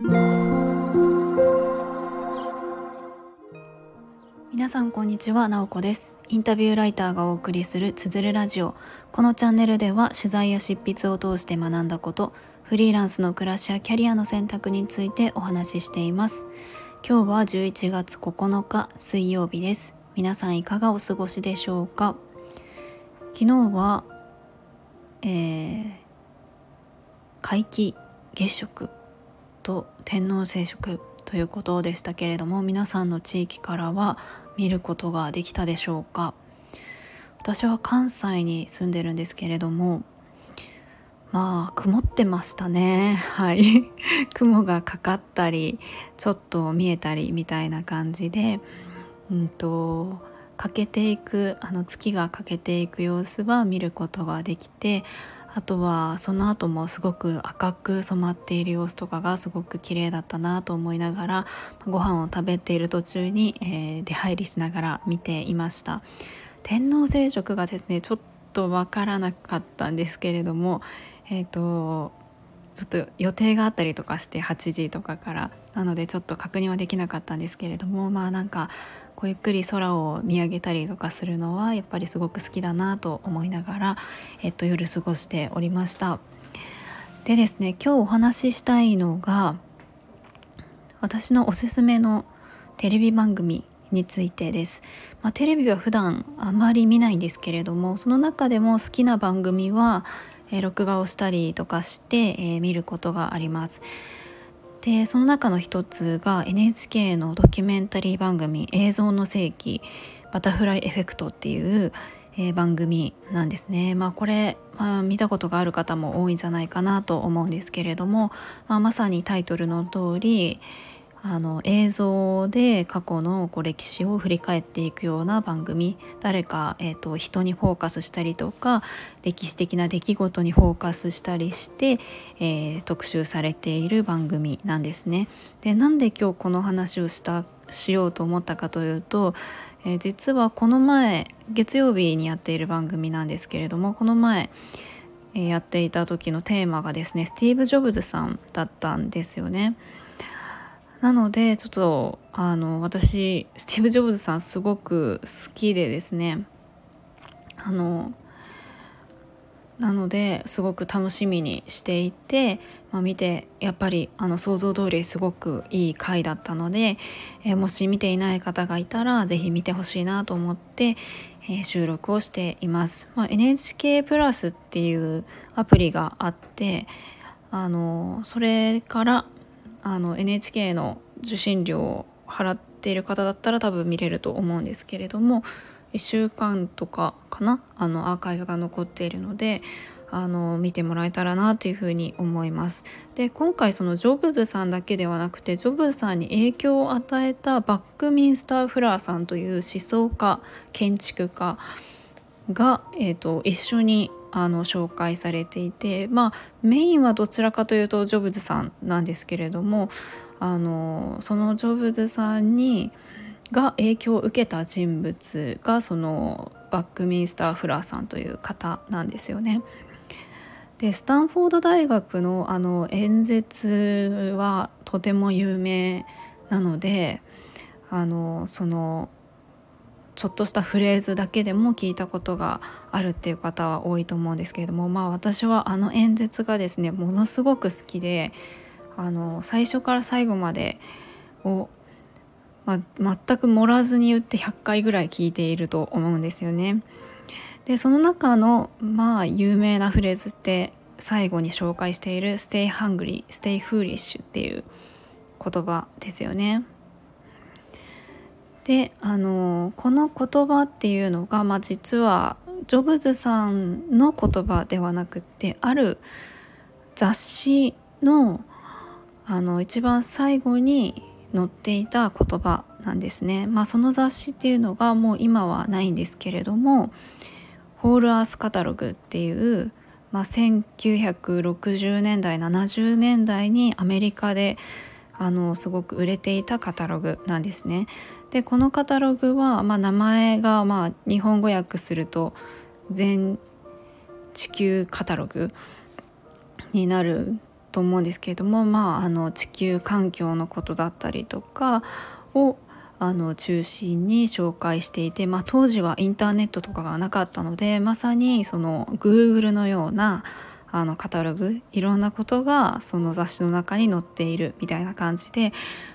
皆さんこんにちは、なおこです。インタビューライターがお送りするつづるラジオ。このチャンネルでは取材や執筆を通して学んだことフリーランスの暮らしやキャリアの選択についてお話ししています。今日は11月9日水曜日です。皆さんいかがお過ごしでしょうか？昨日は、えー、皆既月食。と天王星食ということでしたけれども皆さんの地域からは見ることができたでしょうか？私は関西に住んでるんですけれどもまあ曇ってましたね。はい。雲がかかったりちょっと見えたりみたいな感じでうんと欠けていくあの月が欠けていく様子は見ることができてあとはその後もすごく赤く染まっている様子とかがすごく綺麗だったなと思いながらご飯を食べている途中に、えー、出入りしながら見ていました。天王星食がですねちょっとわからなかったんですけれどもえっ、ー、とちょっと予定があったりとかして8時とかから。なのでちょっと確認はできなかったんですけれどもまあなんかこうゆっくり空を見上げたりとかするのはやっぱりすごく好きだなと思いながら、えっと、夜過ごしておりました。でですね今日お話ししたいのが私のおすすめのテレビ番組についてです、まあ、テレビは普段あまり見ないんですけれどもその中でも好きな番組は、えー、録画をしたりとかして、えー、見ることがありますでその中の一つが NHK のドキュメンタリー番組「映像の世紀バタフライエフェクト」っていう、えー、番組なんですね。まあ、これ、まあ、見たことがある方も多いんじゃないかなと思うんですけれども、まあ、まさにタイトルの通りあの映像で過去のこう歴史を振り返っていくような番組誰か、えーと、人にフォーカスしたりとか歴史的な出来事にフォーカスしたりして、えー、特集されている番組なんですね。でなんで今日この話をしたしようと思ったかというと、えー、実はこの前月曜日にやっている番組なんですけれどもこの前やっていた時のテーマがですねスティーブ・ジョブズさんだったんですよね。なのでちょっとあの私スティーブ・ジョブズさんすごく好きでですねあのなのですごく楽しみにしていて、まあ、見てやっぱりあの想像通りすごくいい回だったので、えー、もし見ていない方がいたら是非見てほしいなと思って、えー、収録をしています。まあ、NHK プラスっていうアプリがあってあのそれからあの NHK の受信料を払っている方だったら多分見れると思うんですけれども1週間とかかなあのアーカイブが残っているのであの見てもらえたらなというふうに思います。で今回そのジョブズさんだけではなくてジョブズさんに影響を与えたバックミンスター・フラーさんという思想家建築家が、えーと一緒にあの紹介されていてまあメインはどちらかというとジョブズさんなんですけれどもあのそのジョブズさんにが影響を受けた人物がそのバックミンスター・フラーさんという方なんですよね。でスタンフォード大学のあの演説はとても有名なのであのそのちょっとしたフレーズだけでも聞いたことがあるっていう方は多いと思うんですけれどもまあ私はあの演説がですねものすごく好きであの最初から最後までを、ま全く盛らずに言って100回ぐらい聞いていると思うんですよね。でその中のまあ有名なフレーズって最後に紹介している「Stay hungry」「Stay foolish」っていう言葉ですよね。であのこの言葉っていうのが、まあ、実はジョブズさんの言葉ではなくってある雑誌のあの一番最後に載っていた言葉なんですね。まあ、その雑誌っていうのがもう今はないんですけれども「ホールアースカタログ」っていう、まあ、1960年代70年代にアメリカであのすごく売れていたカタログなんですね。でこのカタログは、まあ、名前がまあ日本語訳すると全地球カタログになると思うんですけれども、まあ、あの地球環境のことだったりとかをあの中心に紹介していて、まあ、当時はインターネットとかがなかったのでまさにその Google のようなあのカタログいろんなことがその雑誌の中に載っているみたいな感じで、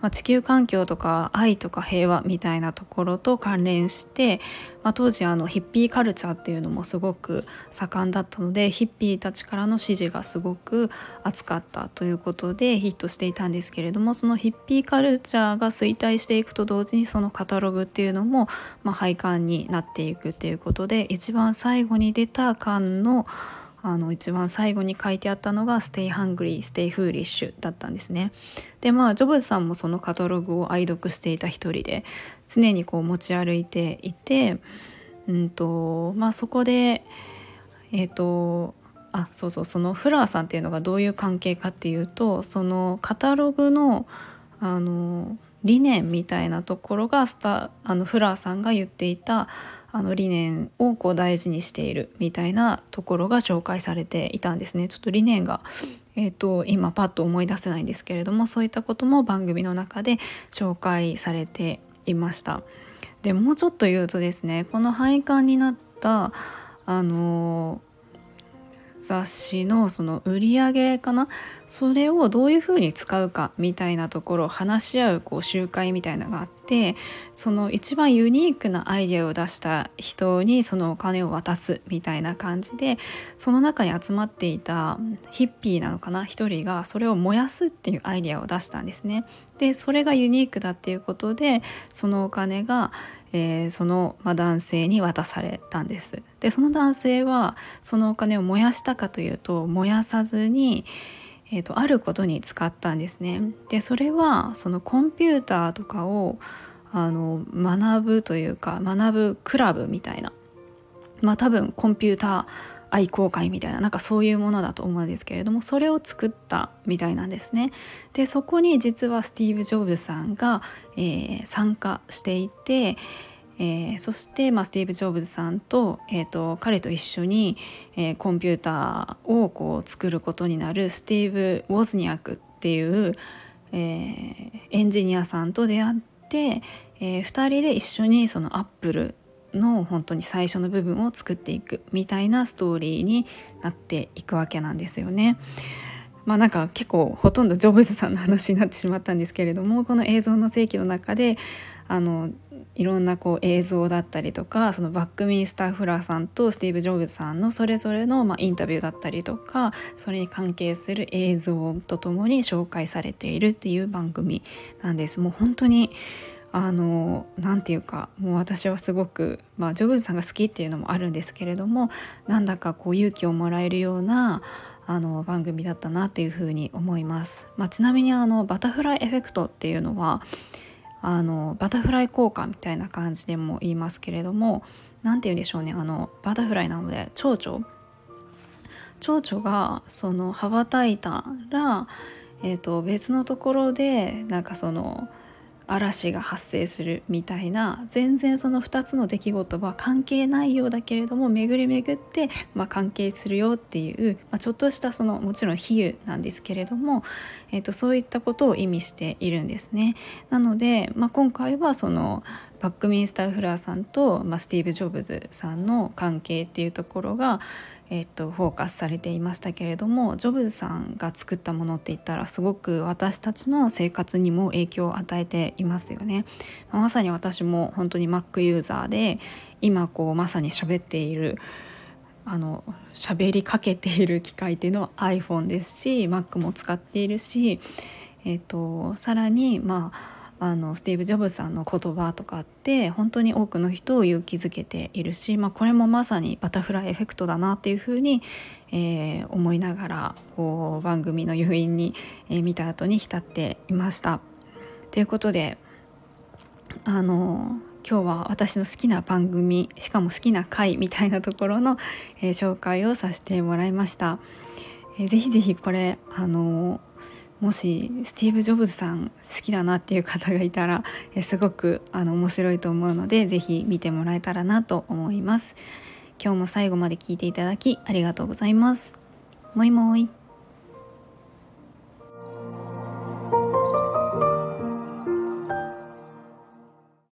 まあ、地球環境とか愛とか平和みたいなところと関連して、まあ、当時あのヒッピーカルチャーっていうのもすごく盛んだったのでヒッピーたちからの支持がすごく厚かったということでヒットしていたんですけれどもそのヒッピーカルチャーが衰退していくと同時にそのカタログっていうのも、まあ、廃刊になっていくっていうことで一番最後に出た巻のあの一番最後に書いてあったのが「Stay Hungry, Stay Foolish」だったんですね。でまあジョブズさんもそのカタログを愛読していた一人で常にこう持ち歩いていて、うんとまあ、そこでえっ、ー、とあそうそうそのフラーさんっていうのがどういう関係かっていうとそのカタログのあの理念みたいなところがスタあのフラーさんが言っていたあの理念をこう大事にしているみたいなところが紹介されていたんですね。ちょっと理念が、えーと、今パッと思い出せないんですけれどもそういったことも番組の中で紹介されていました。でもうちょっと言うとですねこの廃刊になったあの雑誌のその売り上げかな？それをどういうふうに使うかみたいなところを話し合うこう集会みたいなのがあってその一番ユニークなアイデアを出した人にそのお金を渡すみたいな感じでその中に集まっていたヒッピーなのかな？一人がそれを燃やすっていうアイデアを出したんですね。でそれがユニークだっていうことでそのお金がえー、その、まあ、男性に渡されたんです。でその男性はそのお金を燃やしたかというと燃やさずに、えーと、あることに使ったんですね。でそれはそのコンピューターとかをあの学ぶというか学ぶクラブみたいな。まあ多分コンピューター愛好会みたいななんかそういうものだと思うんですけれどもそれを作ったみたいなんですね。でそこに実はスティーブ・ジョブズさんが、えー、参加していて、えー、そして、まあ、スティーブ・ジョブズさんと,、えーと、彼と一緒に、えー、コンピューターをこう作ることになるスティーブ・ウォズニアクっていう、えー、エンジニアさんと出会って、えー、2人で一緒にそのアップルの本当に最初の部分を作っていくみたいなストーリーになっていくわけなんですよね。まあなんか結構ほとんどジョブズさんの話になってしまったんですけれどもこの映像の世紀の中であのいろんなこう映像だったりとかそのバックミンスター・フラーさんとスティーブ・ジョブズさんのそれぞれのまあインタビューだったりとかそれに関係する映像とともに紹介されているっていう番組なんです。もう本当にあの何て言うかもう私はすごく、まあ、ジョブズさんが好きっていうのもあるんですけれどもなんだかこう勇気をもらえるようなあの番組だったなっていうふうに思います。まあ、ちなみにあのバタフライエフェクトっていうのはあのバタフライ効果みたいな感じでも言いますけれども何て言うんでしょうねあのバタフライなので蝶々蝶々がその羽ばたいたら、えーと別のところでなんかその嵐が発生するみたいな全然その2つの出来事は関係ないようだけれども巡り巡って、まあ、関係するよっていう、まあ、ちょっとしたそのもちろん比喩なんですけれども、えー、とそういったことを意味しているんですね。なので、まあ、今回はそのバックミンスター・フラーさんと、まあ、スティーブ・ジョブズさんの関係っていうところがえっと、フォーカスされていましたけれどもジョブズさんが作ったものって言ったらすごく私たちの生活にも影響を与えていますよね。まさに私も本当に Mac ユーザーで今こうまさに喋っているあの喋りかけている機械っていうのは iPhone ですし Mac も使っているし、えーとさらにまああのスティーブ・ジョブズさんの言葉とかって本当に多くの人を勇気づけているし、まあ、これもまさにバタフライエフェクトだなっていうふうに、えー、思いながらこう番組の誘引に、えー、見た後に浸っていました。ということであの今日は私の好きな番組しかも好きな回みたいなところの、えー、紹介をさせてもらいました。えー、ぜひぜひこれあのもしスティーブ・ジョブズさん好きだなっていう方がいたらえすごくあの面白いと思うので是非見てもらえたらなと思います。今日も最後まで聞いていただきありがとうございます。もいもい。